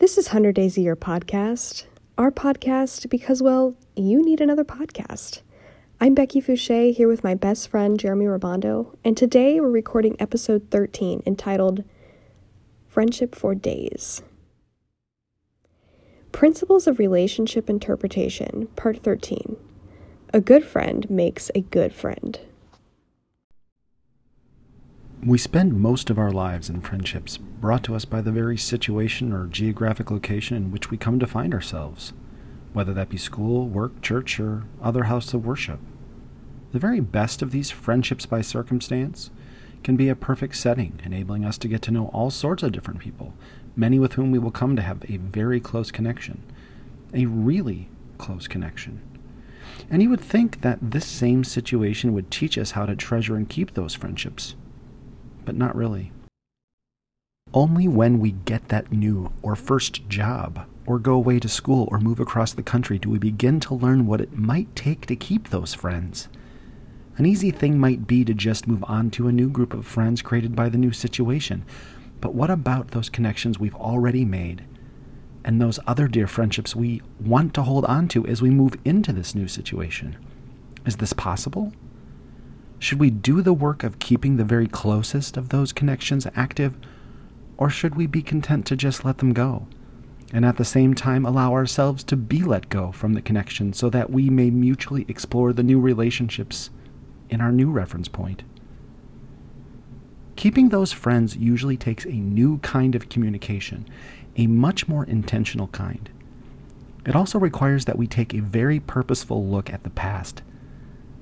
This is 100 Days a Year podcast. Our podcast because, well, you need another podcast. I'm Becky Fouché here with my best friend Jeremy Rabondo, and today we're recording episode 13 entitled Friendship for Days. Principles of Relationship Interpretation, Part 13. A good friend makes a good friend. We spend most of our lives in friendships brought to us by the very situation or geographic location in which we come to find ourselves, whether that be school, work, church, or other house of worship. The very best of these friendships by circumstance can be a perfect setting, enabling us to get to know all sorts of different people, many with whom we will come to have a very close connection, a really close connection. And you would think that this same situation would teach us how to treasure and keep those friendships but not really. Only when we get that new or first job, or go away to school, or move across the country do we begin to learn what it might take to keep those friends. An easy thing might be to just move on to a new group of friends created by the new situation. But what about those connections we've already made? And those other dear friendships we want to hold on to as we move into this new situation? Is this possible? Should we do the work of keeping the very closest of those connections active, or should we be content to just let them go, and at the same time allow ourselves to be let go from the connection so that we may mutually explore the new relationships in our new reference point? Keeping those friends usually takes a new kind of communication, a much more intentional kind. It also requires that we take a very purposeful look at the past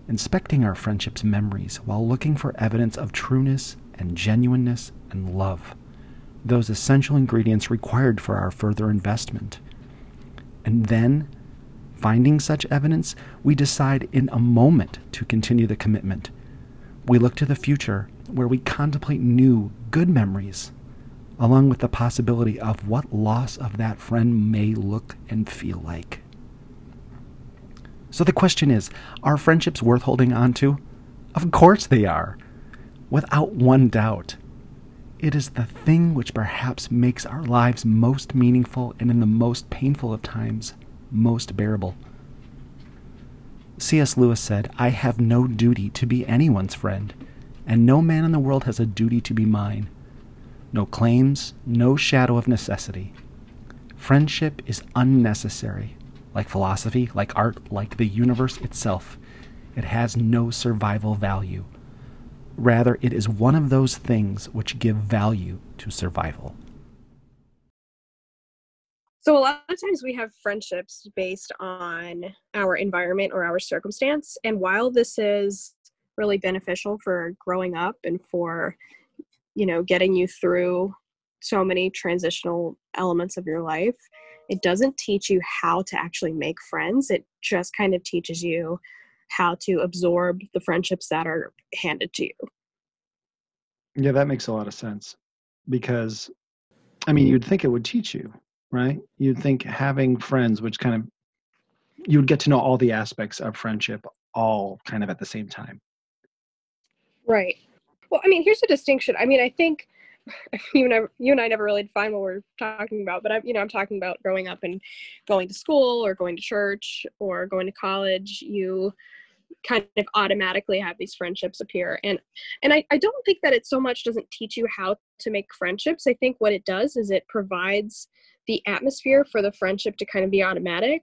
inspecting our friendship's memories while looking for evidence of trueness and genuineness and love, those essential ingredients required for our further investment. And then, finding such evidence, we decide in a moment to continue the commitment. We look to the future where we contemplate new, good memories, along with the possibility of what loss of that friend may look and feel like. So the question is are friendships worth holding on to? Of course they are, without one doubt. It is the thing which perhaps makes our lives most meaningful and in the most painful of times, most bearable. C.S. Lewis said, I have no duty to be anyone's friend, and no man in the world has a duty to be mine. No claims, no shadow of necessity. Friendship is unnecessary, like philosophy, like art, like the universe itself. It has no survival value. Rather, it is one of those things which give value to survival. So, a lot of times we have friendships based on our environment or our circumstance. And while this is really beneficial for growing up and for, you know, getting you through so many transitional elements of your life, it doesn't teach you how to actually make friends. It just kind of teaches you how to absorb the friendships that are handed to you. Yeah, that makes a lot of sense because I mean, you'd think it would teach you, right? You'd think having friends, which kind of you'd get to know all the aspects of friendship all kind of at the same time. Right. Well, I mean, here's a distinction. I mean, I think you and you and I never really define what we're talking about, but I'm, you know, I'm talking about growing up and going to school or going to church or going to college. You kind of automatically have these friendships appear, and and I, I don't think that it so much doesn't teach you how to make friendships. I think what it does is it provides the atmosphere for the friendship to kind of be automatic,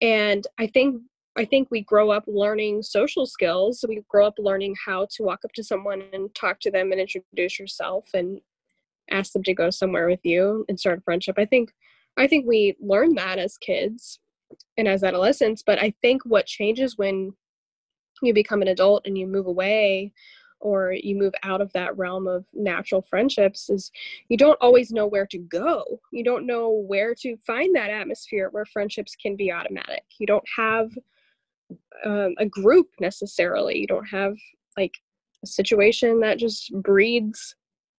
and I think I think we grow up learning social skills. We grow up learning how to walk up to someone and talk to them and introduce yourself and ask them to go somewhere with you and start a friendship. I think I think we learn that as kids and as adolescents, but I think what changes when you become an adult and you move away or you move out of that realm of natural friendships is you don't always know where to go. You don't know where to find that atmosphere where friendships can be automatic. You don't have um, a group necessarily. You don't have like a situation that just breeds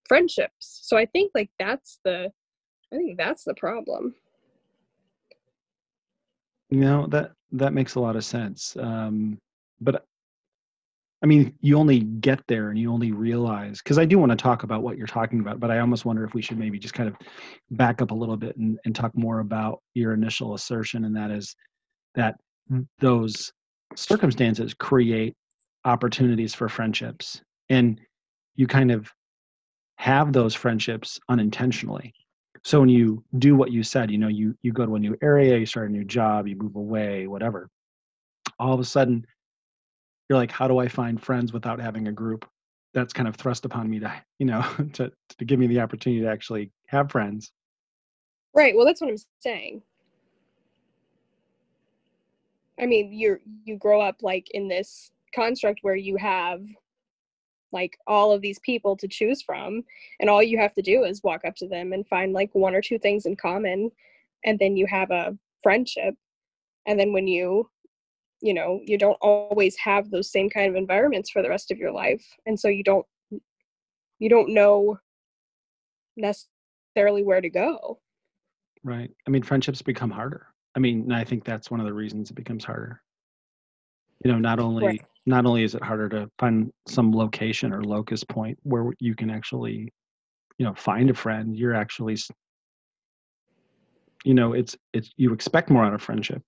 friendships. So I think like that's the I think that's the problem. You know that that makes a lot of sense. Um, but I mean, you only get there and you only realize because I do want to talk about what you're talking about, but I almost wonder if we should maybe just kind of back up a little bit and, and talk more about your initial assertion, and that is that those circumstances create opportunities for friendships. And you kind of have those friendships unintentionally. So when you do what you said, you know, you you go to a new area, you start a new job, you move away, whatever. All of a sudden, you're like, how do I find friends without having a group? That's kind of thrust upon me to, you know, to to give me the opportunity to actually have friends. Right. Well, that's what I'm saying. I mean, you you grow up like in this construct where you have like all of these people to choose from and all you have to do is walk up to them and find like one or two things in common and then you have a friendship. And then when you you know you don't always have those same kind of environments for the rest of your life and so you don't you don't know necessarily where to go. Right. I mean friendships become harder i mean i think that's one of the reasons it becomes harder. You know not only right. not only is it harder to find some location or locus point where you can actually you know find a friend you're actually you know it's it's you expect more out of friendship.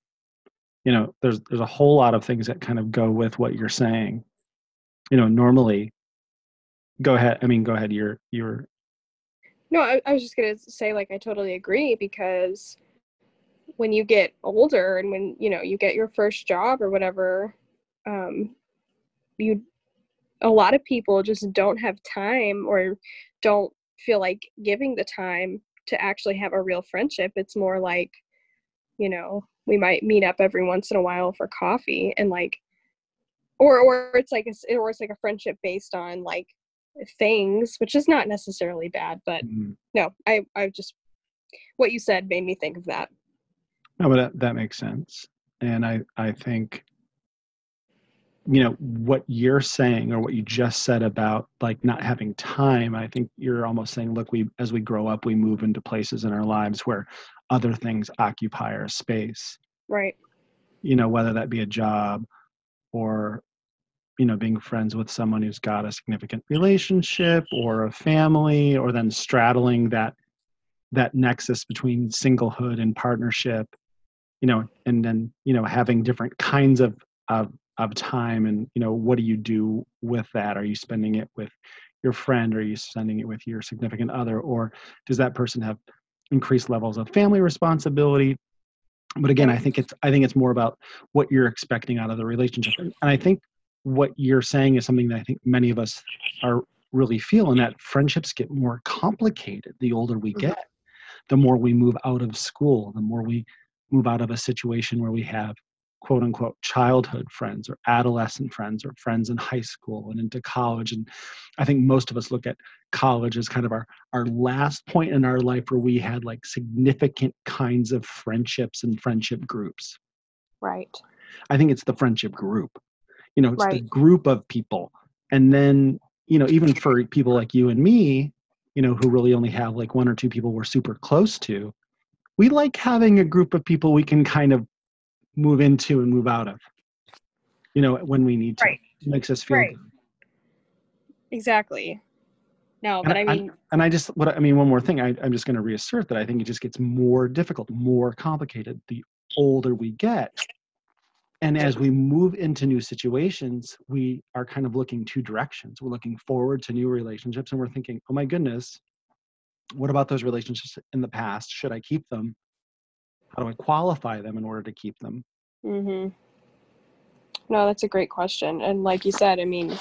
You know there's there's a whole lot of things that kind of go with what you're saying. You know normally go ahead i mean go ahead you're you're no I, I was just gonna say like i totally agree because when you get older and when you know you get your first job or whatever um you a lot of people just don't have time or don't feel like giving the time to actually have a real friendship it's more like you know we might meet up every once in a while for coffee and like or or it's like a, or it's like a friendship based on like things which is not necessarily bad but mm-hmm. no i i just what you said made me think of that no but that, that makes sense. And i i think you know what you're saying or what you just said about like not having time i think you're almost saying look we as we grow up we move into places in our lives where other things occupy our space. Right. You know whether that be a job or you know being friends with someone who's got a significant relationship or a family or then straddling that that nexus between singlehood and partnership you know and then you know having different kinds of of of time and you know what do you do with that? Are you spending it with your friend? Or are you spending it with your significant other? Or does that person have increased levels of family responsibility? But again i think it's i think it's more about what you're expecting out of the relationship. And i think what you're saying is something that i think many of us are really feel and that friendships get more complicated the older we mm-hmm. get the more we move out of school the more we move out of a situation where we have quote unquote childhood friends or adolescent friends or friends in high school and into college and i think most of us look at college as kind of our our last point in our life where we had like significant kinds of friendships and friendship groups. Right. I think it's the friendship group. You know it's right. the group of people. And then you know even for people like you and me you know who really only have like one or two people we're super close to we like having a group of people we can kind of move into and move out of you know when we need to. Right. it makes us feel right. good. Exactly. No but and i mean I, and i just what i mean one more thing I, i'm just going to reassert that i think it just gets more difficult more complicated the older we get. And as we move into new situations we are kind of looking two directions. We're looking forward to new relationships and we're thinking oh my goodness what about those relationships in the past should i keep them how do I qualify them in order to keep them? Mm-hmm. No, that's a great question. And like you said, I mean,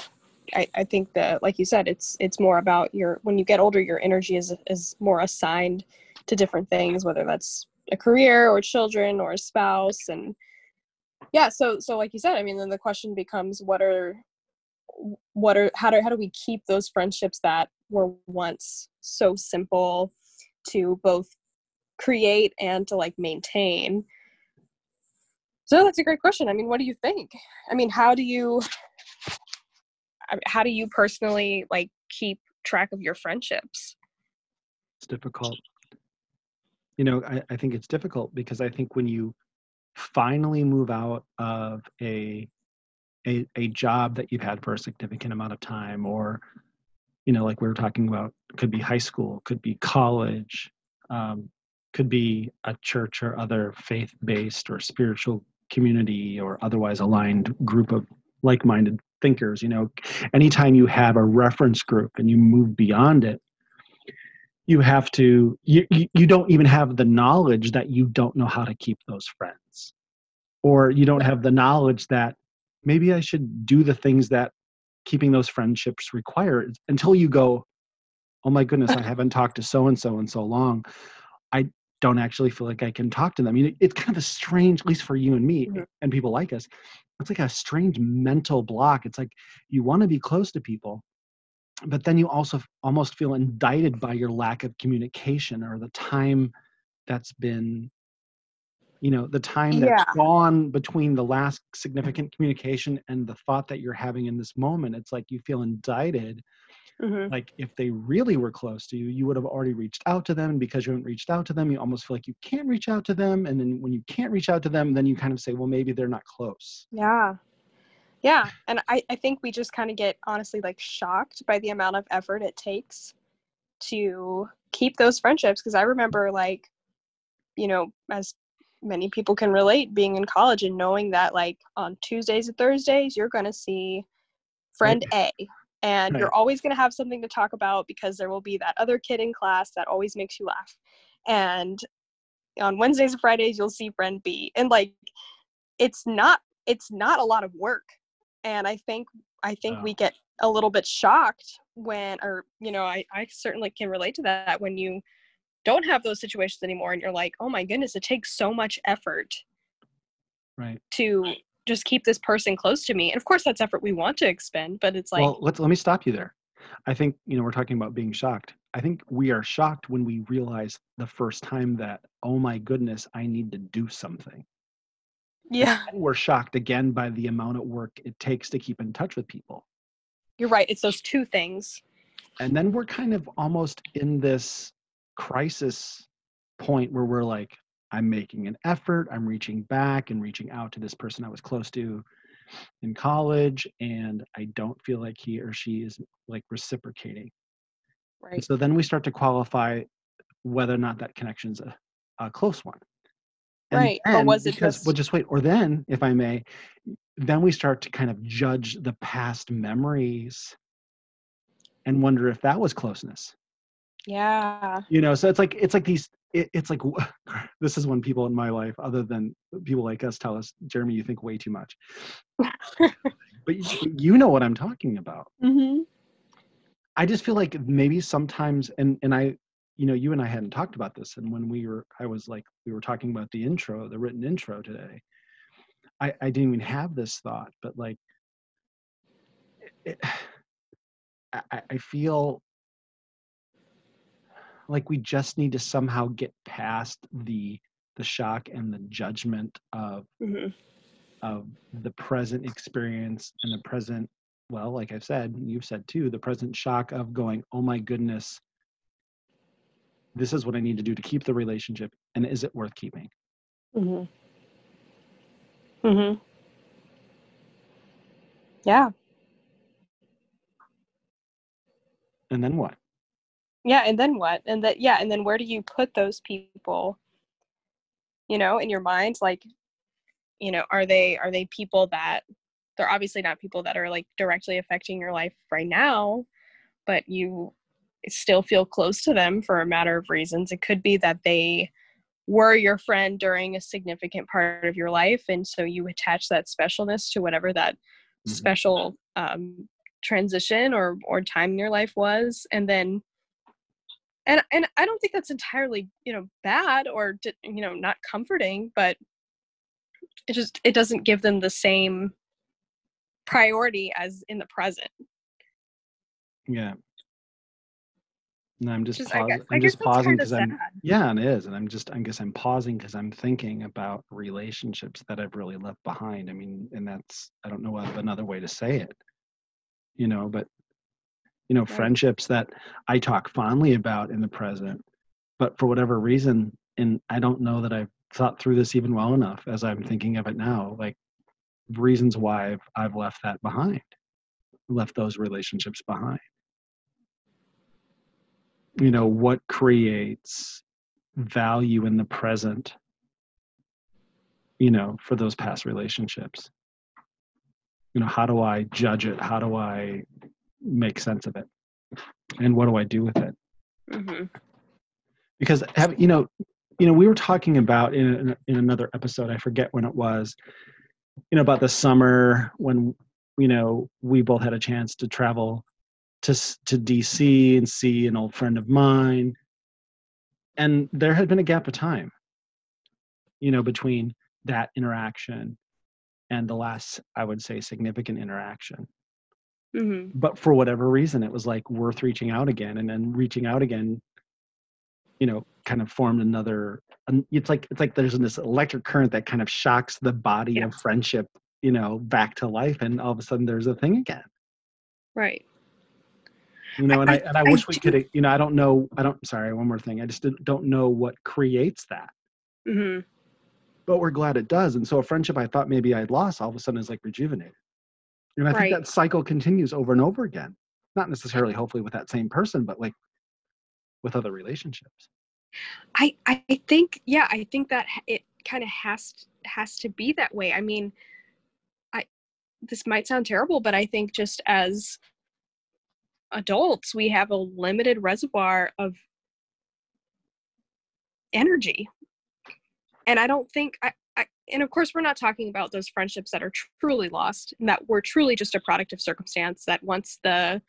I, I think that like you said, it's it's more about your when you get older, your energy is is more assigned to different things, whether that's a career or children or a spouse and yeah so so like you said i mean then the question becomes what are what are how do how do we keep those friendships that were once so simple to both create and to like maintain. So that's a great question. I mean what do you think? I mean how do you how do you personally like keep track of your friendships? It's difficult. You know I, I think it's difficult because i think when you finally move out of a a, a job that you've had for a significant amount of time or you know like we were talking about could be high school could be college um, could be a church or other faith-based or spiritual community or otherwise aligned group of like-minded thinkers you know. Anytime you have a reference group and you move beyond it you have to you, you don't even have the knowledge that you don't know how to keep those friends. Or you don't have the knowledge that maybe i should do the things that keeping those friendships required until you go oh my goodness i haven't talked to so and so in so long. I don't actually feel like i can talk to them. Mean, it's kind of a strange at least for you and me mm-hmm. and people like us it's like a strange mental block. It's like you want to be close to people but then you also almost feel indicted by your lack of communication or the time that's been you know the time that's yeah. gone between the last significant communication and the thought that you're having in this moment it's like you feel indicted mm-hmm. like if they really were close to you you would have already reached out to them and because you haven't reached out to them you almost feel like you can't reach out to them and then when you can't reach out to them then you kind of say well maybe they're not close yeah yeah and i, I think we just kind of get honestly like shocked by the amount of effort it takes to keep those friendships because i remember like you know as many people can relate being in college and knowing that like on tuesdays and thursdays you're going to see friend right. a and right. you're always going to have something to talk about because there will be that other kid in class that always makes you laugh and on wednesdays and fridays you'll see friend b and like it's not it's not a lot of work and i think i think we get a little bit shocked when or you know I, I certainly can relate to that when you don't have those situations anymore and you're like oh my goodness it takes so much effort right to just keep this person close to me and of course that's effort we want to expend but it's like well let's let me stop you there i think you know we're talking about being shocked i think we are shocked when we realize the first time that oh my goodness i need to do something yeah. And we're shocked again by the amount of work it takes to keep in touch with people. You're right. It's those two things. And then we're kind of almost in this crisis point where we're like, I'm making an effort, I'm reaching back and reaching out to this person I was close to in college, and I don't feel like he or she is like reciprocating. Right. And so then we start to qualify whether or not that connection's a, a close one. And right. Or was it because, just... well, just wait. Or then, if I may, then we start to kind of judge the past memories and wonder if that was closeness. Yeah. You know, so it's like, it's like these, it, it's like, this is when people in my life, other than people like us, tell us, Jeremy, you think way too much. but you, you, know what I'm talking about. Mm-hmm. I just feel like maybe sometimes, and, and I, you know, you and I hadn't talked about this, and when we were, I was like, we were talking about the intro, the written intro today. I, I didn't even have this thought, but like, it, I, I feel like we just need to somehow get past the the shock and the judgment of mm-hmm. of the present experience and the present well like i've said you've said too the present shock of going oh my goodness this is what I need to do to keep the relationship, and is it worth keeping? Mhm. Mhm. Yeah. And then what? Yeah, and then what? And that yeah, and then where do you put those people? You know, in your mind, like, you know, are they are they people that they're obviously not people that are like directly affecting your life right now, but you still feel close to them for a matter of reasons. It could be that they were your friend during a significant part of your life, and so you attach that specialness to whatever that mm-hmm. special um, transition or or time in your life was, and then. And, and I don't think that's entirely you know bad or you know not comforting, but it just it doesn't give them the same priority as in the present. Yeah, and I'm just, pausing. Guess, I'm just pausing because I'm yeah, and it is, and I'm just I guess I'm pausing because I'm thinking about relationships that I've really left behind. I mean, and that's I don't know of another way to say it, you know, but you know, right. friendships that I talk fondly about in the present, but for whatever reason, and I don't know that I've thought through this even well enough as I'm thinking of it now. Like reasons why I've, I've left that behind, left those relationships behind. You know, what creates value in the present, you know, for those past relationships? You know, how do I judge it? How do I make sense of it? And what do I do with it? Mm-hmm. Because, have, you know, you know, we were talking about in in another episode. I forget when it was. You know, about the summer when you know we both had a chance to travel to to DC and see an old friend of mine, and there had been a gap of time. You know, between that interaction and the last, I would say, significant interaction. Mm-hmm. But for whatever reason, it was like worth reaching out again, and then reaching out again you know kind of formed another it's like it's like there's this electric current that kind of shocks the body yeah. of friendship you know back to life and all of a sudden there's a thing again right you know and i, I and i, I wish we could you know i don't know i don't sorry one more thing i just don't know what creates that mm-hmm. but we're glad it does and so a friendship i thought maybe i'd lost all of a sudden is like rejuvenated and i right. think that cycle continues over and over again not necessarily hopefully with that same person but like with other relationships. I i think yeah i think that it kind of has has to be that way. I mean i this might sound terrible but i think just as adults we have a limited reservoir of energy. And i don't think I, I and of course we're not talking about those friendships that are truly lost and that were truly just a product of circumstance that once the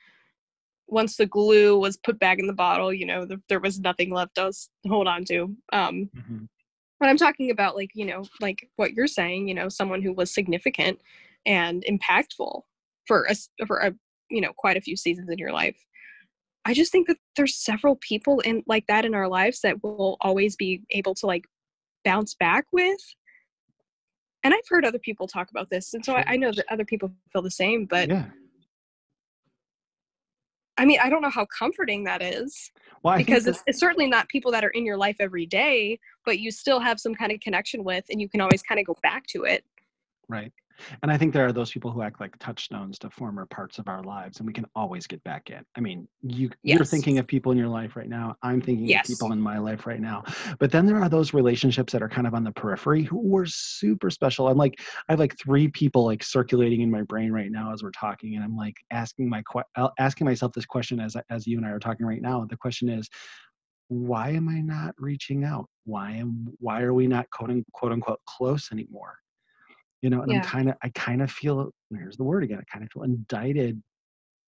once the glue was put back in the bottle, you know, the, there was nothing left us hold on to. Um, mm-hmm. But I'm talking about like, you know, like what you're saying, you know, someone who was significant and impactful for a, for a, you know, quite a few seasons in your life. I just think that there's several people in like that in our lives that will always be able to like bounce back with. And I've heard other people talk about this, and so I, I know that other people feel the same. But yeah I mean, I don't know how comforting that is. Well, because it's, it's certainly not people that are in your life every day, but you still have some kind of connection with, and you can always kind of go back to it. Right. And I think there are those people who act like touchstones to former parts of our lives, and we can always get back in. I mean, you yes. you're thinking of people in your life right now. I'm thinking yes. of people in my life right now. But then there are those relationships that are kind of on the periphery who were super special. I'm like, I have like three people like circulating in my brain right now as we're talking, and I'm like asking my uh, asking myself this question as as you and I are talking right now. The question is, why am I not reaching out? Why am why are we not quote unquote, quote unquote close anymore? You know and yeah. i'm kind of i kind of feel here's the word again i kind of feel indicted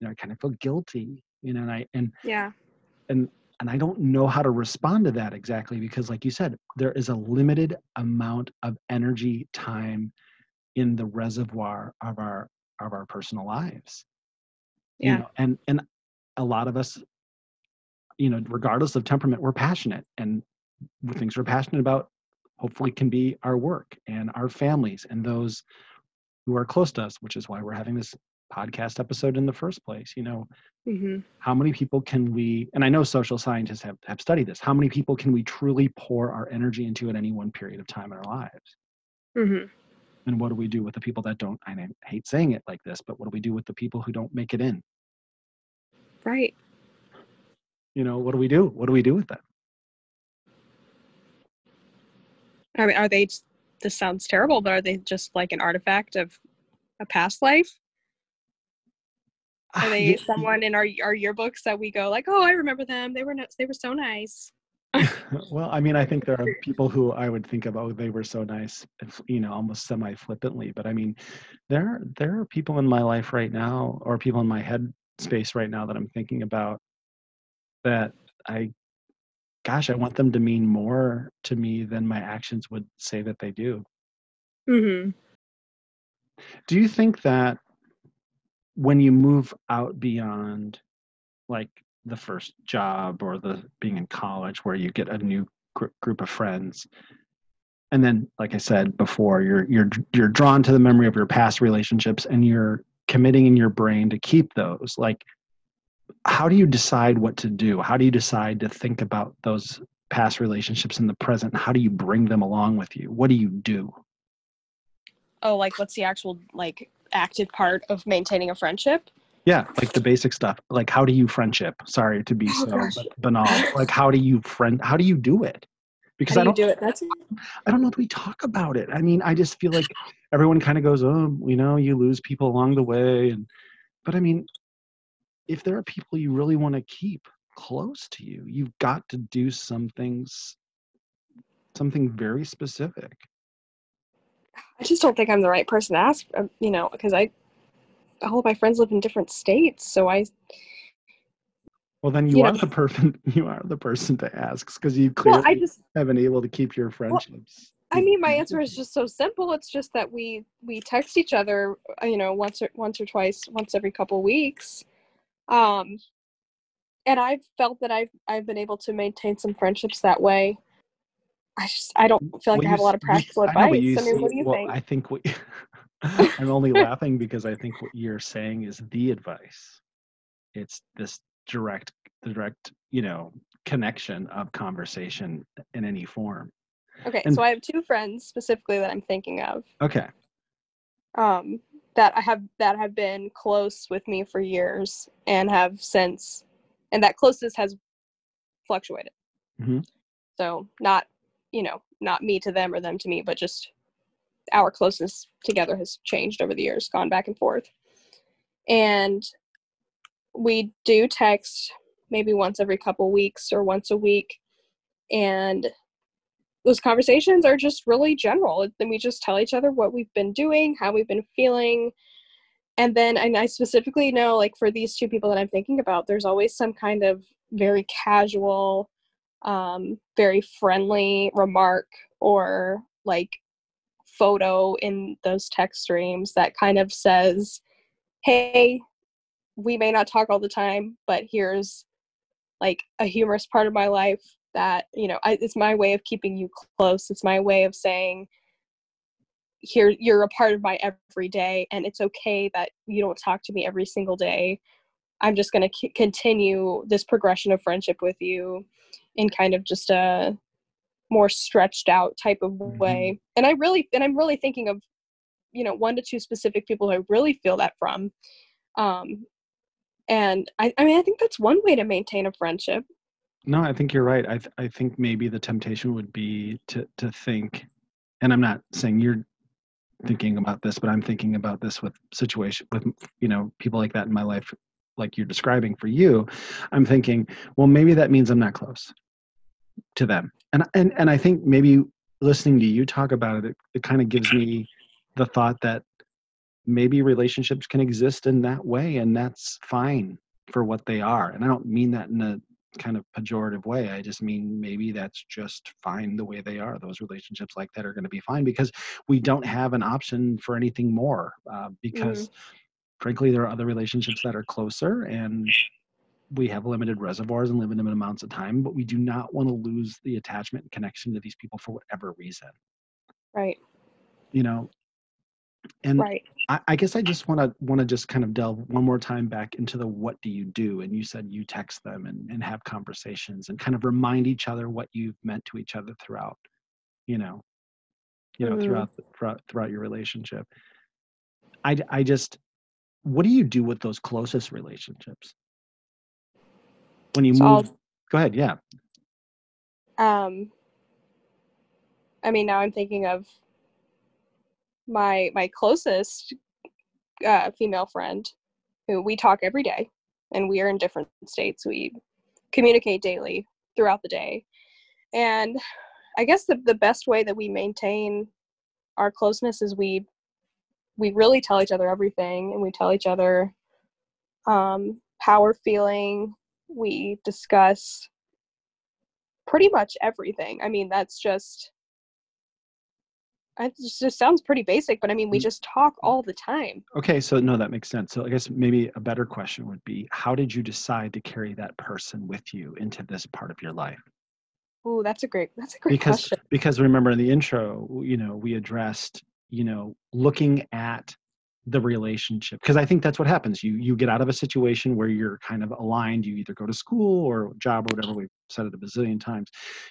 you know i kind of feel guilty you know and i and yeah. and and i don't know how to respond to that exactly because like you said there is a limited amount of energy time in the reservoir of our of our personal lives yeah. you know, and and a lot of us you know regardless of temperament we're passionate and mm. things we're passionate about hopefully can be our work and our families and those who are close to us which is why we're having this podcast episode in the first place you know? Mm-hmm. how many people can we and i know social scientists have, have studied this how many people can we truly pour our energy into at any one period of time in our lives? Mm-hmm. and what do we do with the people that don't i hate saying it like this but what do we do with the people who don't make it in? Right. You know what do we do? What do we do with them I mean, are they? This sounds terrible, but are they just like an artifact of a past life? Are ah, they someone in our our yearbooks that we go like, oh, I remember them. They were not, they were so nice. well, I mean, I think there are people who I would think of, oh, they were so nice, you know, almost semi flippantly. But I mean, there there are people in my life right now, or people in my head space right now that I'm thinking about that I gosh, I want them to mean more to me than my actions would say that they do. Mm-hmm. Do you think that when you move out beyond like the first job or the being in college where you get a new gr- group of friends and then like i said before you're you're you're drawn to the memory of your past relationships and you're committing in your brain to keep those like how do you decide what to do? How do you decide to think about those past relationships in the present? How do you bring them along with you? What do you do? oh, like what's the actual like active part of maintaining a friendship? Yeah, like the basic stuff. Like how do you friendship? Sorry to be Oh, so banal. Like how do you friend? How do you do it? Because I do you don't. do it? That's I don't know if we talk about it. I mean, I just feel like everyone kind of goes, oh, you know, you lose people along the way, and but I mean, if there are people you really want to keep close to you, you've got to do some things, something very specific. I just don't think I'm the right person to ask. um, You know, because I all of my friends live in different states, so I Well, then you You are know- the person. You are the person to ask because you well, clearly I just have been able to keep your friendships. I mean, my answer is just so simple. It's just that we we text each other, uh, you know, once or once or twice, once every couple weeks. Um, and I've felt that I've I've been able to maintain some friendships that way. I just I don't feel like Well, I have a lot of s- you- practical I know, advice. I, mean, see- what do you well, think? I think what I'm only laughing because I think what you're saying is the advice. It's this direct, direct, you know, connection of conversation in any form. okay, and- so I have two friends specifically that I'm thinking of. Okay. um, that I have that have been close with me for years and have since, and that closeness has fluctuated. Mhm. So not, you know, not me to them or them to me, but just our closeness together has changed over the years, gone back and forth. And we do text maybe once every couple weeks or once a week, and those conversations are just really general. Then we just tell each other what we've been doing, how we've been feeling. And then, and I specifically know, like, for these two people that I'm thinking about, there's always some kind of very casual, um, very friendly remark or like photo in those text streams that kind of says, hey, we may not talk all the time, but here's like a humorous part of my life that you know I, it's my way of keeping you close. It's my way of saying here you're a part of my everyday and it's okay that you don't talk to me every single day. I'm just going to c- continue this progression of friendship with you in kind of just a more stretched out type of way. And i really and i'm really thinking of you know one to two specific people who i really feel that from. Um and I, I mean i think that's one way to maintain a friendship No, I think you're right. I th- I think maybe the temptation would be to to think, and I'm not saying you're thinking about this, but I'm thinking about this with situation with you know people like that in my life, like you're describing for you. I'm thinking, well, maybe that means I'm not close to them, and and and I think maybe listening to you talk about it, it, it kind of gives me the thought that maybe relationships can exist in that way, and that's fine for what they are. And I don't mean that in a kind of pejorative way. I just mean maybe that's just fine the way they are. Those relationships like that are going to be fine because we don't have an option for anything more. Uh, because frankly, there are other relationships that are closer and we have limited reservoirs and limited amounts of time, but we do not want to lose the attachment and connection to these people for whatever reason. right You know, and right I, I guess I just want to want to just kind of delve one more time back into the what do you do? And you said you text them and, and have conversations and kind of remind each other what you've meant to each other throughout, you know, you know, Mhm. throughout, throughout throughout your relationship. i i just what do you do with those closest relationships? When you So I'll- move, go ahead. Yeah. um i mean now i'm thinking of my my closest uh, female friend who we talk every day and we are in different states. We communicate daily throughout the day. And i guess the, the best way that we maintain our closeness is we we really tell each other everything and we tell each other um, how we're feeling. We discuss pretty much everything. I mean, that's just it just, sounds pretty basic, but I mean, we Mm. just talk all the time. Okay. So no, that makes sense. So I guess maybe a better question would be, how did you decide to carry that person with you into this part of your life? Oh, that's a great that's a great because question. because remember in the intro you know we addressed you know looking at the relationship because i think that's what happens you you get out of a situation where you're kind of aligned you either go to school or job or whatever we've said it a bazillion times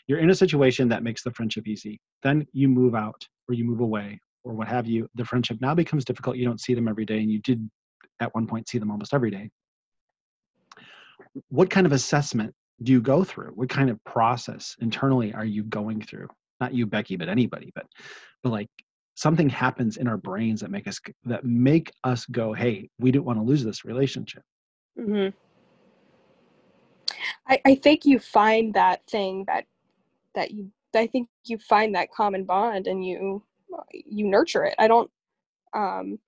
you're in a situation that makes the friendship easy then you move out or you move away or what have you, the friendship now becomes difficult. You don't see them every day, and you did at one point see them almost every day. What kind of assessment do you go through? What kind of process internally are you going through? Not you, Becky, but anybody, but but like something happens in our brains that make us that make us go, "Hey, we don't want to lose this relationship." hmm I, I think you find that thing that that you I think you find that common bond and you you nurture it. I don't um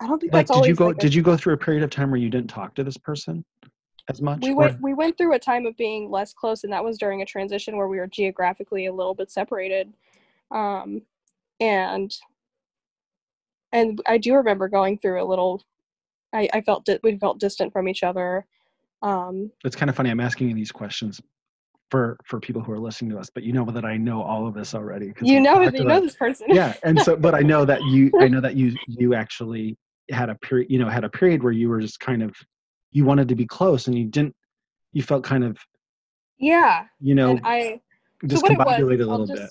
I don't think Like, that's did you go? like a- Did you go through a period of time where you didn't talk to this person as much? we or- went we went through a time of being less close and that was during a transition where we were geographically a little bit separated um and and i do remember going through a little i i felt di- we felt distant from each other um it's kind of funny. I'm asking you these questions for for people who are listening to us, but you know that I know all of this already. you know you know this person yeah and so but i know that you i know that you you actually had a period you know had a period where you were just kind of you wanted to be close and you didn't you felt kind of yeah you know and i so what it was a little just, bit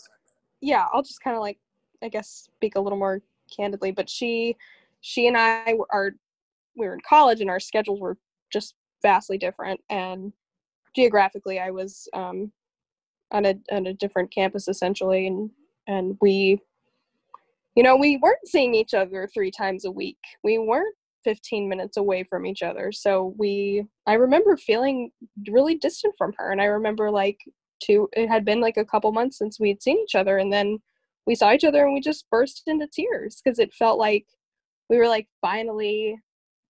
yeah i'll just kind of like i guess speak a little more candidly but she she and i were are we were in college and our schedules were just vastly different and geographically i was um on a on a different campus essentially and and we you know we weren't seeing each other three times a week. We weren't 15 minutes away from each other. So we i remember feeling really distant from her and i remember like two it had been like a couple months since we'd seen each other and then we saw each other and we just burst into tears because it felt like we were like finally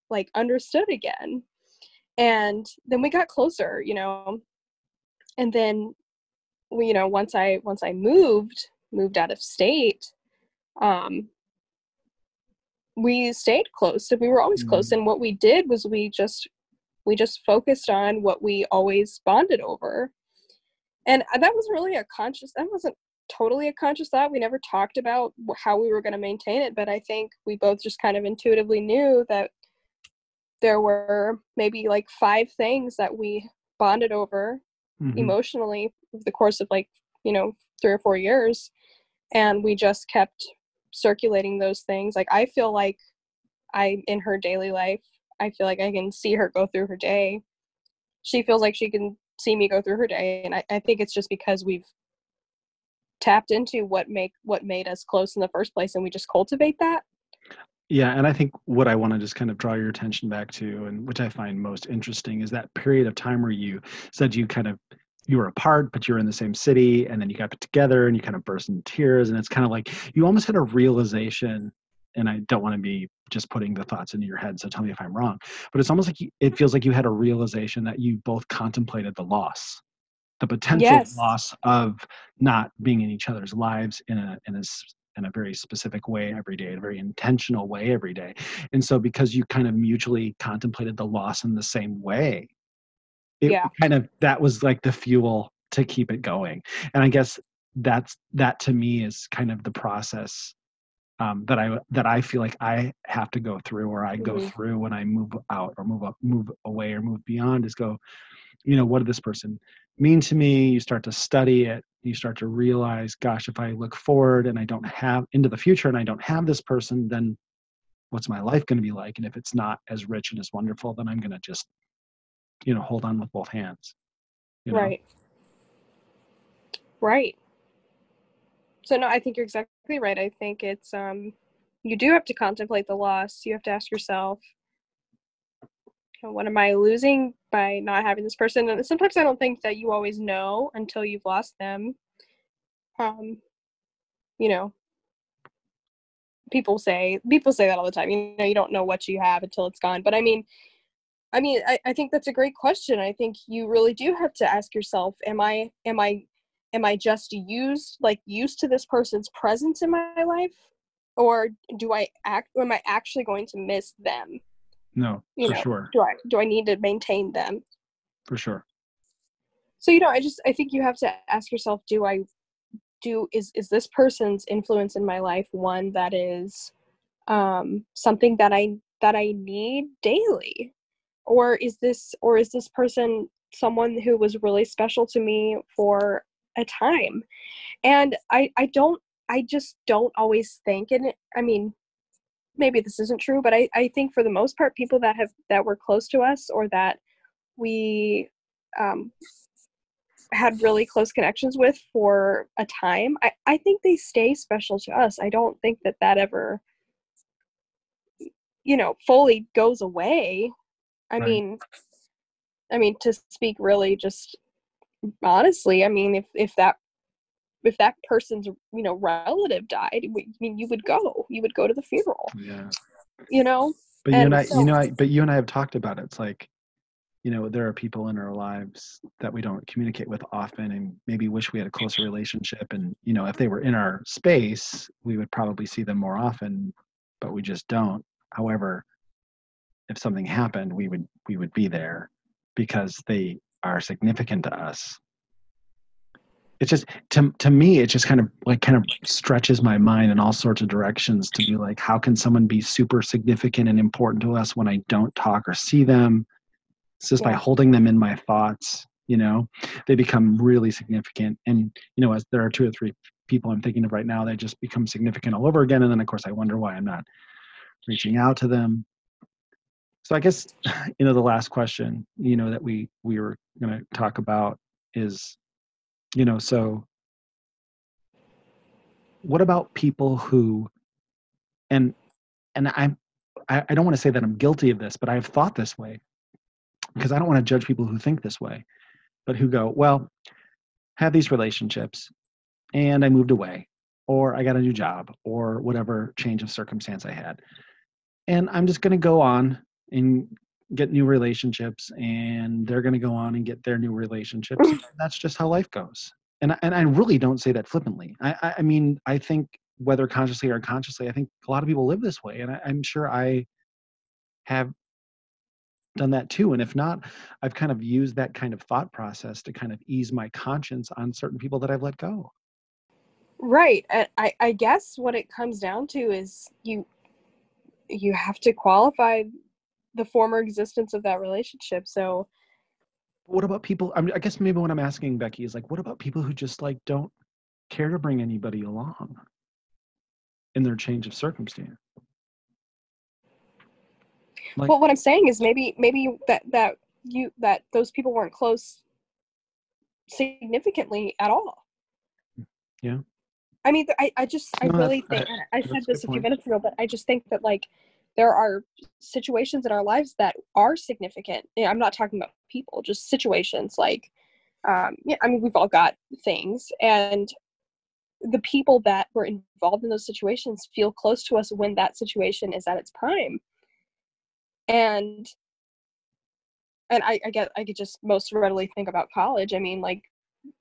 like understood again. And then we got closer you know? And then we you know once i once i moved moved out of state um we stayed close and we were always close. And what we did was we just we just focused on what we always bonded over. And uh, that was really a conscious that wasn't totally a conscious thought. We never talked about how we were going to maintain it but i think we both just kind of intuitively knew that there were maybe like five things that we bonded over Mhm. emotionally over the course of like you know three or four years and we just kept circulating those things. Like i feel like i in her daily life. I feel like i can see her go through her day. She feels like she can see me go through her day and i, I think it's just because we've tapped into what make what made us close in the first place and we just cultivate that Yeah, and I think what I want to just kind of draw your attention back to, and which I find most interesting, is that period of time where you said you kind of you were apart, but you were in the same city, and then you got put together and you kind of burst into tears, and it's kind of like you almost had a realization. And I don't want to be just putting the thoughts into your head, so tell me if I'm wrong. But it's almost like you, it feels like you had a realization that you both contemplated the loss, the potential Yes. loss of not being in each other's lives in a in a in a very specific way every day, in a very intentional way every day. And so because you kind of mutually contemplated the loss in the same way, it Yeah. kind of that was like the fuel to keep it going. And I guess that's that to me is kind of the process um, that I that I feel like I have to go through or I go Mhm. through when I move out or move up, move away or move beyond is go, you know, what did this person mean to me? You start to study it. You start to realize, gosh, if I look forward and I don't have into the future and I don't have this person, then what's my life going to be like? And if it's not as rich and as wonderful, then I'm going to just, you know, hold on with both hands. you know? Right. Right. So no, I think you're exactly right. I think it's um you do have to contemplate the loss. You have to ask yourself, what am I losing by not having this person? And sometimes I don't think that you always know until you've lost them. Um, you know, people say people say that all the time. You know, you don't know what you have until it's gone. But I mean, I mean, I, I think that's a great question. I think you really do have to ask yourself, am I am I am I just used like used to this person's presence in my life? Or do I act am I actually going to miss them? No, You for know, sure. Do I do I need to maintain them? For sure. So you know, I just I think you have to ask yourself, do I do is is this person's influence in my life one that is um something that I that I need daily? Or is this or is this person someone who was really special to me for a time? And I I don't I just don't always think, and I mean, maybe this isn't true, but I, I think for the most part, people that have that were close to us or that we um, had really close connections with for a time, I, I think they stay special to us. I don't think that that ever, you know, fully goes away. I Right. mean, I mean to speak really just honestly, I mean if if that if that person's you know relative died, I mean you would go, you would go to the funeral, Yeah. you know. But you and And I, so- you know, I, but you and I have talked about it. It's like, you know, there are people in our lives that we don't communicate with often, and maybe wish we had a closer relationship. And you know, if they were in our space, we would probably see them more often, but we just don't. However, if something happened, we would we would be there because they are significant to us. It's just to to me, it just kind of like kind of stretches my mind in all sorts of directions to be like, how can someone be super significant and important to us when I don't talk or see them? It's just by holding them in my thoughts, you know, they become really significant. And you know, as there are two or three people I'm thinking of right now, they just become significant all over again. And then of course I wonder why I'm not reaching out to them. So I guess you know the last question you know that we we were going to talk about is you know so what about people who and and I'm I, I don't want to say that I'm guilty of this, but I've thought this way because I don't want to judge people who think this way, but who go, well, have these relationships and I moved away or I got a new job or whatever change of circumstance I had. And I'm just going to go on and get new relationships and they're going to go on and get their new relationships. Mm. That's just how life goes. And, I- and I really don't say that flippantly. I, I, I mean, I think whether consciously or unconsciously, I think a lot of people live this way. And I, I'm sure I have done that too. And if not, I've kind of used that kind of thought process to kind of ease my conscience on certain people that I've let go. Right. I, I guess what it comes down to is you you have to qualify the former existence of that relationship. So What about people? I, mean, I guess maybe what I'm asking Becky is like, what about people who just like don't care to bring anybody along in their change of circumstance? Like, well what I'm saying is maybe maybe that that you that those people weren't close significantly at all. Yeah. I mean I, I just I No, really think and I said this a few point. minutes ago, but I just think that like there are situations in our lives that are significant. Yeah, I'm not talking about people, just situations like um yeah, I mean we've all got things and the people that were involved in those situations feel close to us when that situation is at its prime. And and I, I get I could just most readily think about college. I mean, like,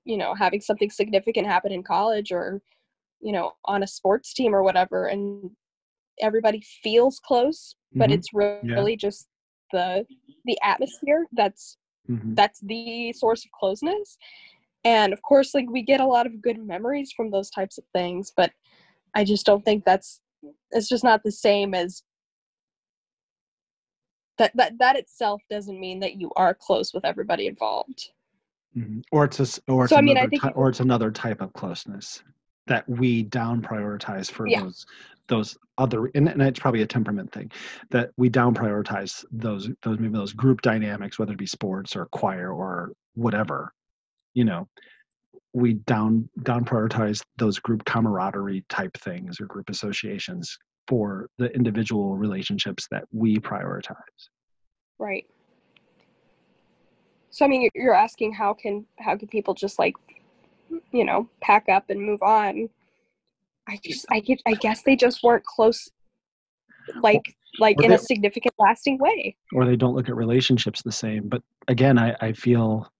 you know, having something significant happen in college or, you know, on a sports team or whatever, and everybody feels close, but Mhm. it's re- Yeah. really just the the atmosphere that's mhm. that's the source of closeness. And of course, like we get a lot of good memories from those types of things, but I just don't think that's it's just not the same as that that that itself doesn't mean that you are close with everybody involved. Mhm. Or it's a, or it's So, I mean, I think ty- or it's another type of closeness that we down prioritize for Yeah. those those other and, and it's probably a temperament thing that we down prioritize those those maybe those group dynamics whether it be sports or choir or whatever you know we down down prioritize those group camaraderie type things or group associations for the individual relationships that we prioritize Right. So I mean, you're- you're asking how can how can people just like, you know, pack up and move on? I just I get I guess they just weren't close, like like or in a significant, lasting way. or they don't look at relationships the same. But again, I, I feel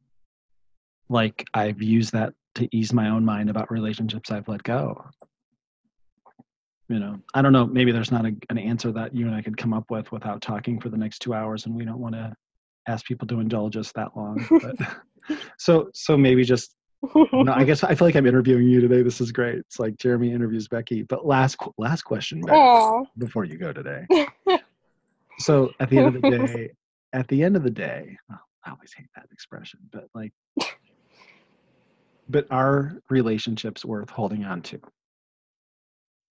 like I've used that to ease my own mind about relationships I've let go. You know, I don't know. Maybe there's not a, an answer that you and I could come up with without talking for the next two hours, and we don't want to ask people to indulge us that long. But so, so maybe just no. I guess I feel like I'm interviewing you today. This is great. It's like Jeremy interviews Becky. But last last question, Becky before you go today. so at the end of the day, at the end of the day, oh, I always hate that expression, but like, but are relationships worth holding on to?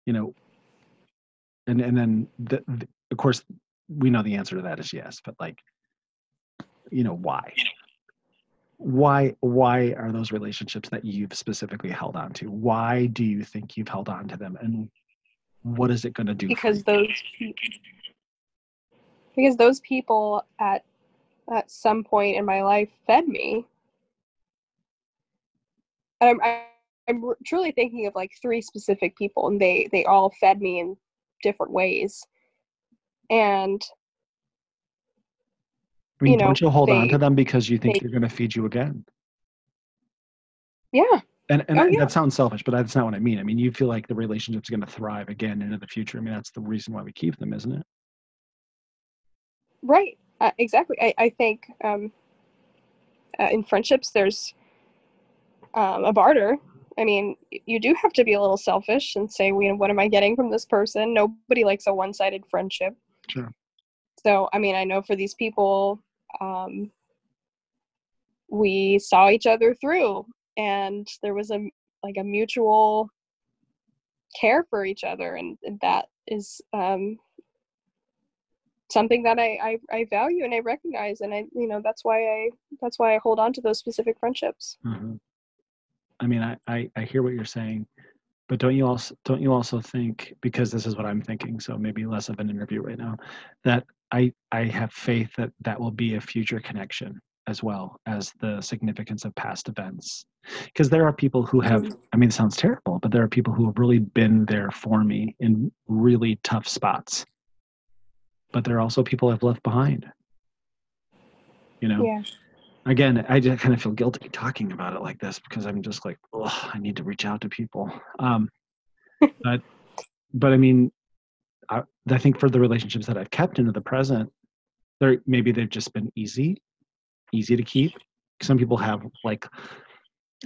you know, and and then the, the, of course we know the answer to that is yes, but like, you know, why? Why why are those relationships that you've specifically held on to? Why do you think you've held on to them, and what is it going to do? Because those because those people at at some point in my life fed me. I'm I'm truly thinking of like three specific people, and they they all fed me in different ways. And I mean, you know, don't you hold they- on to them because you think they- they're going to feed you again? yeah, And and Oh, that- yeah. that sounds selfish, but that's not what I mean. I mean, you feel like the relationship's going to thrive again into the future. I mean, that's the reason why we keep them, isn't it? right, uh, exactly. I I think um, uh, in friendships there's um, a barter. I mean, you do have to be a little selfish and say, you know, what am I getting from this person? Nobody likes a one-sided friendship. Sure. So, I mean, I know for these people, um, we saw each other through, and there was a like a mutual care for each other, and, and that is um, something that I, I I value and I recognize, and I you know that's why I that's why I hold on to those specific friendships. Mhm. I mean, I, I I hear what you're saying, but don't you also don't you also think because this is what I'm thinking, so maybe less of an interview right now, that I I have faith that that will be a future connection as well as the significance of past events, because there are people who have. Mhm. I mean, it sounds terrible, but there are people who have really been there for me in really tough spots. But there are also people I've left behind. You know Yeah. Again i just kind of feel guilty talking about it like this because i'm just like oh i need to reach out to people. Um but but i mean I, I think for the relationships that i've kept into the present they're maybe they've just been easy easy to keep. Some people have like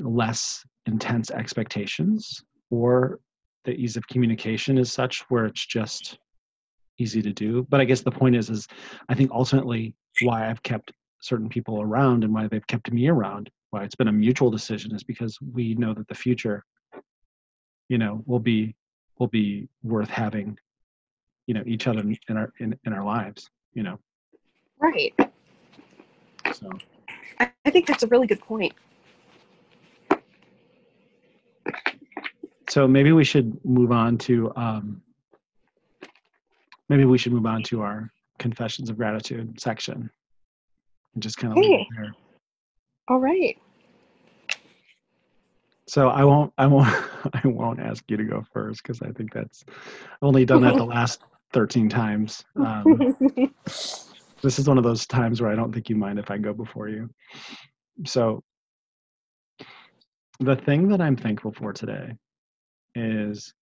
less intense expectations or the ease of communication is such where it's just easy to do. But i guess the point is is i think ultimately why i've kept certain people around and why they've kept me around why it's been a mutual decision is because we know that the future you know will be will be worth having you know each other in in our in, in our lives you know Right. so I, I think that's a really good point. so maybe we should move on to um maybe we should move on to our confessions of gratitude section and just kind of leave it Hey. there All right. So I won't, I won't, I won't ask you to go first because I think that's I've only done that the last thirteen times. Um, this is one of those times where I don't think you mind if I go before you. So the thing that I'm thankful for today is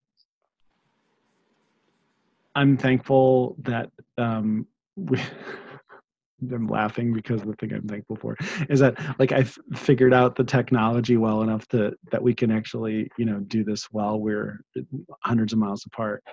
I'm thankful that um, we. I'm laughing because the thing I'm thankful for is that like I've figured out the technology well enough to that we can actually you know do this while we're hundreds of miles apart.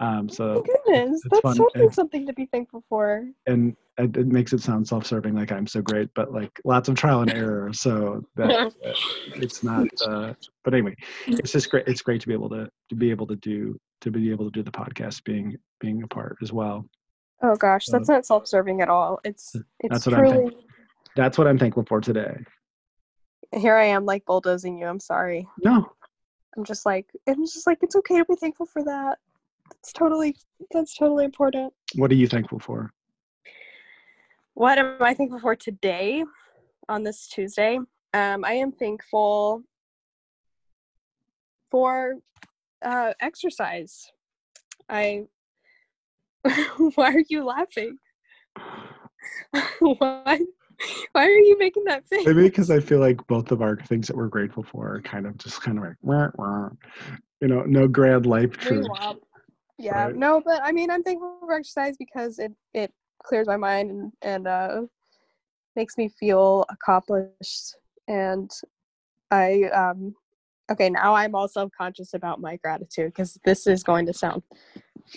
Um, Oh so goodness, that's fun totally and- something to be thankful for. and it, it makes it sound self-serving like I'm so great, but like lots of trial and error. So that it's not. Uh, but anyway, it's just great. It's great to be able to to be able to do to be able to do the podcast being being a part as well. Oh gosh, that's not self-serving at all. It's it's That's what I'm truly. That's what I'm thankful for today. Here I am, like bulldozing you. I'm sorry. No, I'm just like I'm just like it's okay to be thankful for that. It's totally that's totally important. what are you thankful for? What am I thankful for today on this Tuesday? Um, I am thankful for uh, exercise. I. Why are you laughing? Why? Why are you making that face? Maybe because I feel like both of our things that we're grateful for are kind of just kind of like, "Wah, wah." you know, no grand life truth. Yeah, Right. no, but I mean, I'm thankful for exercise because it it clears my mind and and uh, makes me feel accomplished. And I um, okay, now I'm all self conscious about my gratitude because this is going to sound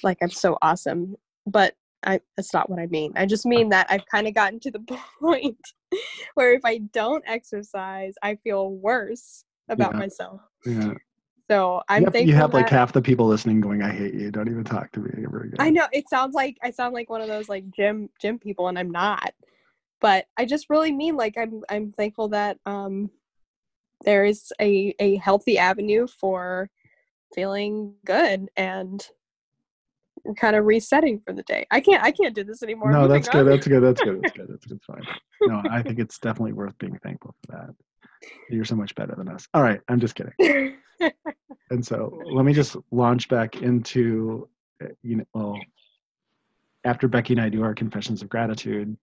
like I'm so awesome, but I that's not what I mean. I just mean that I've kind of gotten to the point where if I don't exercise, I feel worse about Yeah. myself. Yeah. So I'm thankful. you have like half the people listening going, "I hate you. Don't even talk to me ever again." I know it sounds like I sound like one of those like gym gym people, and I'm not. But I just really mean like I'm I'm thankful that um there is a a healthy avenue for feeling good and kind of resetting for the day. I can't I can't do this anymore. No, that's good. That's good. That's good. That's good. That's good. It's fine. No, I think it's definitely worth being thankful for that. You're so much better than us. All right, I'm just kidding. And so let me just launch back into, uh, you know, well, after Becky and I do our confessions of gratitude,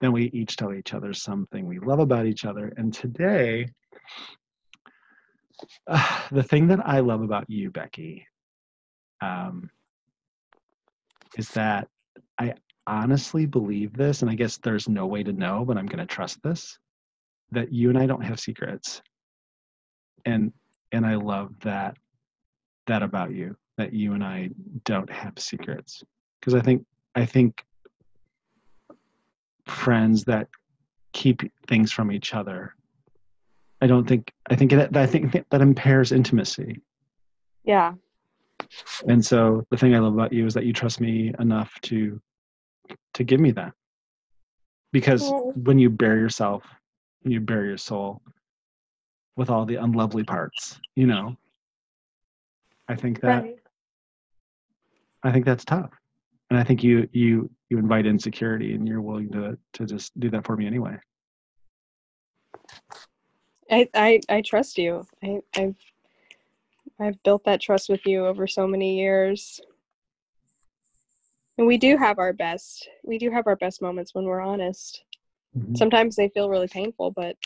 then we each tell each other something we love about each other. And today, uh, the thing that I love about you, Becky, um, is that I honestly believe this, and I guess there's no way to know, but I'm going to trust this that you and I don't have secrets. And and I love that that about you that you and I don't have secrets because I think I think friends that keep things from each other I don't think I think that I think that impairs intimacy yeah. and so the thing I love about you is that you trust me enough to to give me that. Because Oh. when you bare yourself, when you bare your soul with all the unlovely parts, you know, I think that Right. I think that's tough. And I think you you you invite insecurity and you're willing to to just do that for me anyway. I, I I trust you. I, I've I've built that trust with you over so many years. And we do have our best. We do have our best moments when we're honest. Mhm. Sometimes they feel really painful, but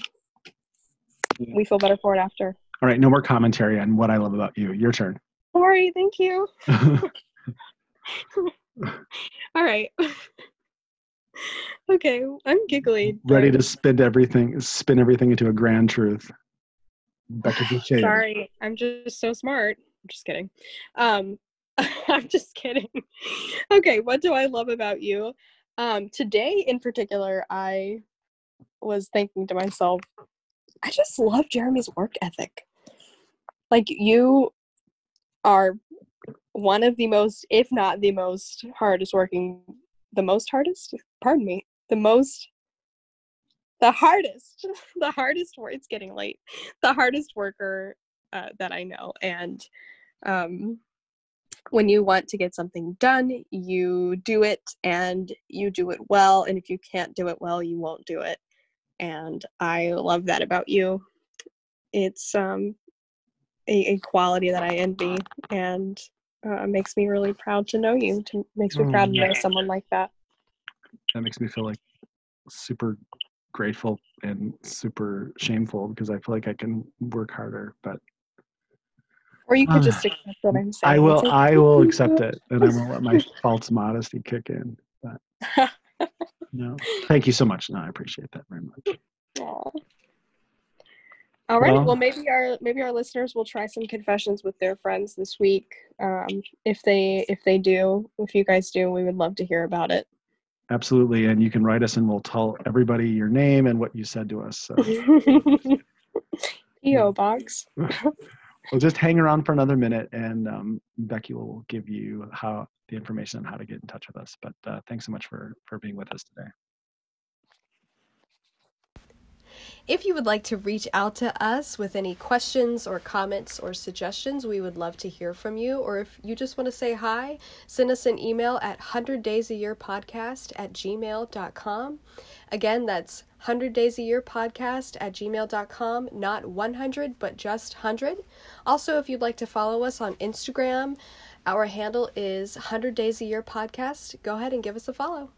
Yeah. we feel better for it after. All right, no more commentary on what I love about you. Your turn. Sorry, thank you. All right. okay, I'm giggly. Ready to spin everything spin everything into a grand truth. Duchesne. Sorry, I'm just so smart. I'm just kidding. Um, I'm just kidding. okay, what do I love about you? Um, today in particular, I was thinking to myself, I just love Jeremy's work ethic. Like you are one of the most, if not the most hardest working, the most hardest, pardon me, the most the hardest the hardest work it's getting late the hardest worker uh, that i know and um, when you want to get something done you do it and you do it well and if you can't do it well you won't do it and i love that about you. It's um, a, a quality that i envy and uh, makes me really proud to know you to, makes me proud to know someone like that that makes me feel like super grateful and super shameful because I feel like I can work harder. But or you could just accept what i'm saying I will It's I will accept it and I won't let my false modesty kick in. But no. Thank you so much. No, I appreciate that very much. All right. Well- Well, maybe our maybe our listeners will try some confessions with their friends this week. Um, if they if they do, if you guys do, we would love to hear about it. Absolutely. And you can write us and we'll tell everybody your name and what you said to us. So PO box. we'll just hang around for another minute and um, Becky will give you how the information on how to get in touch with us. But uh, thanks so much for for being with us today. If you would like to reach out to us with any questions or comments or suggestions, we would love to hear from you. Or if you just want to say hi, send us an email at 100 days a year podcast at gmail.com. Again, that's 100 days a year podcast at gmail.com, not 100, but just 100. Also, if you'd like to follow us on Instagram, our handle is 100 days a year podcast. Go ahead and give us a follow.